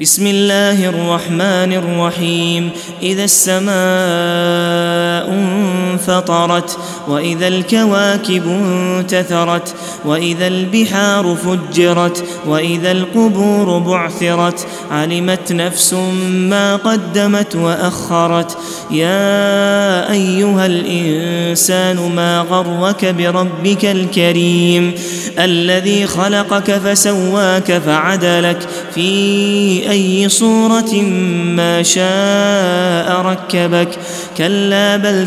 بسم الله الرحمن الرحيم. إذا السماء انفطرت وإذا الكواكب انتثرت وإذا البحار فجرت وإذا القبور بعثرت علمت نفس ما قدمت وأخرت يا أيها الإنسان ما غرك بربك الكريم الذي خلقك فسواك فعدلك في باي صورة ما شاء ركبك كلا بل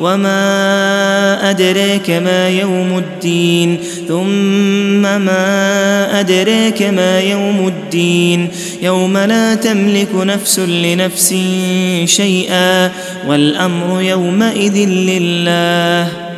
وما أدريك ما يوم الدين ثم ما أدريك ما يوم الدين يوم لا تملك نفس لنفس شيئا والأمر يومئذ لله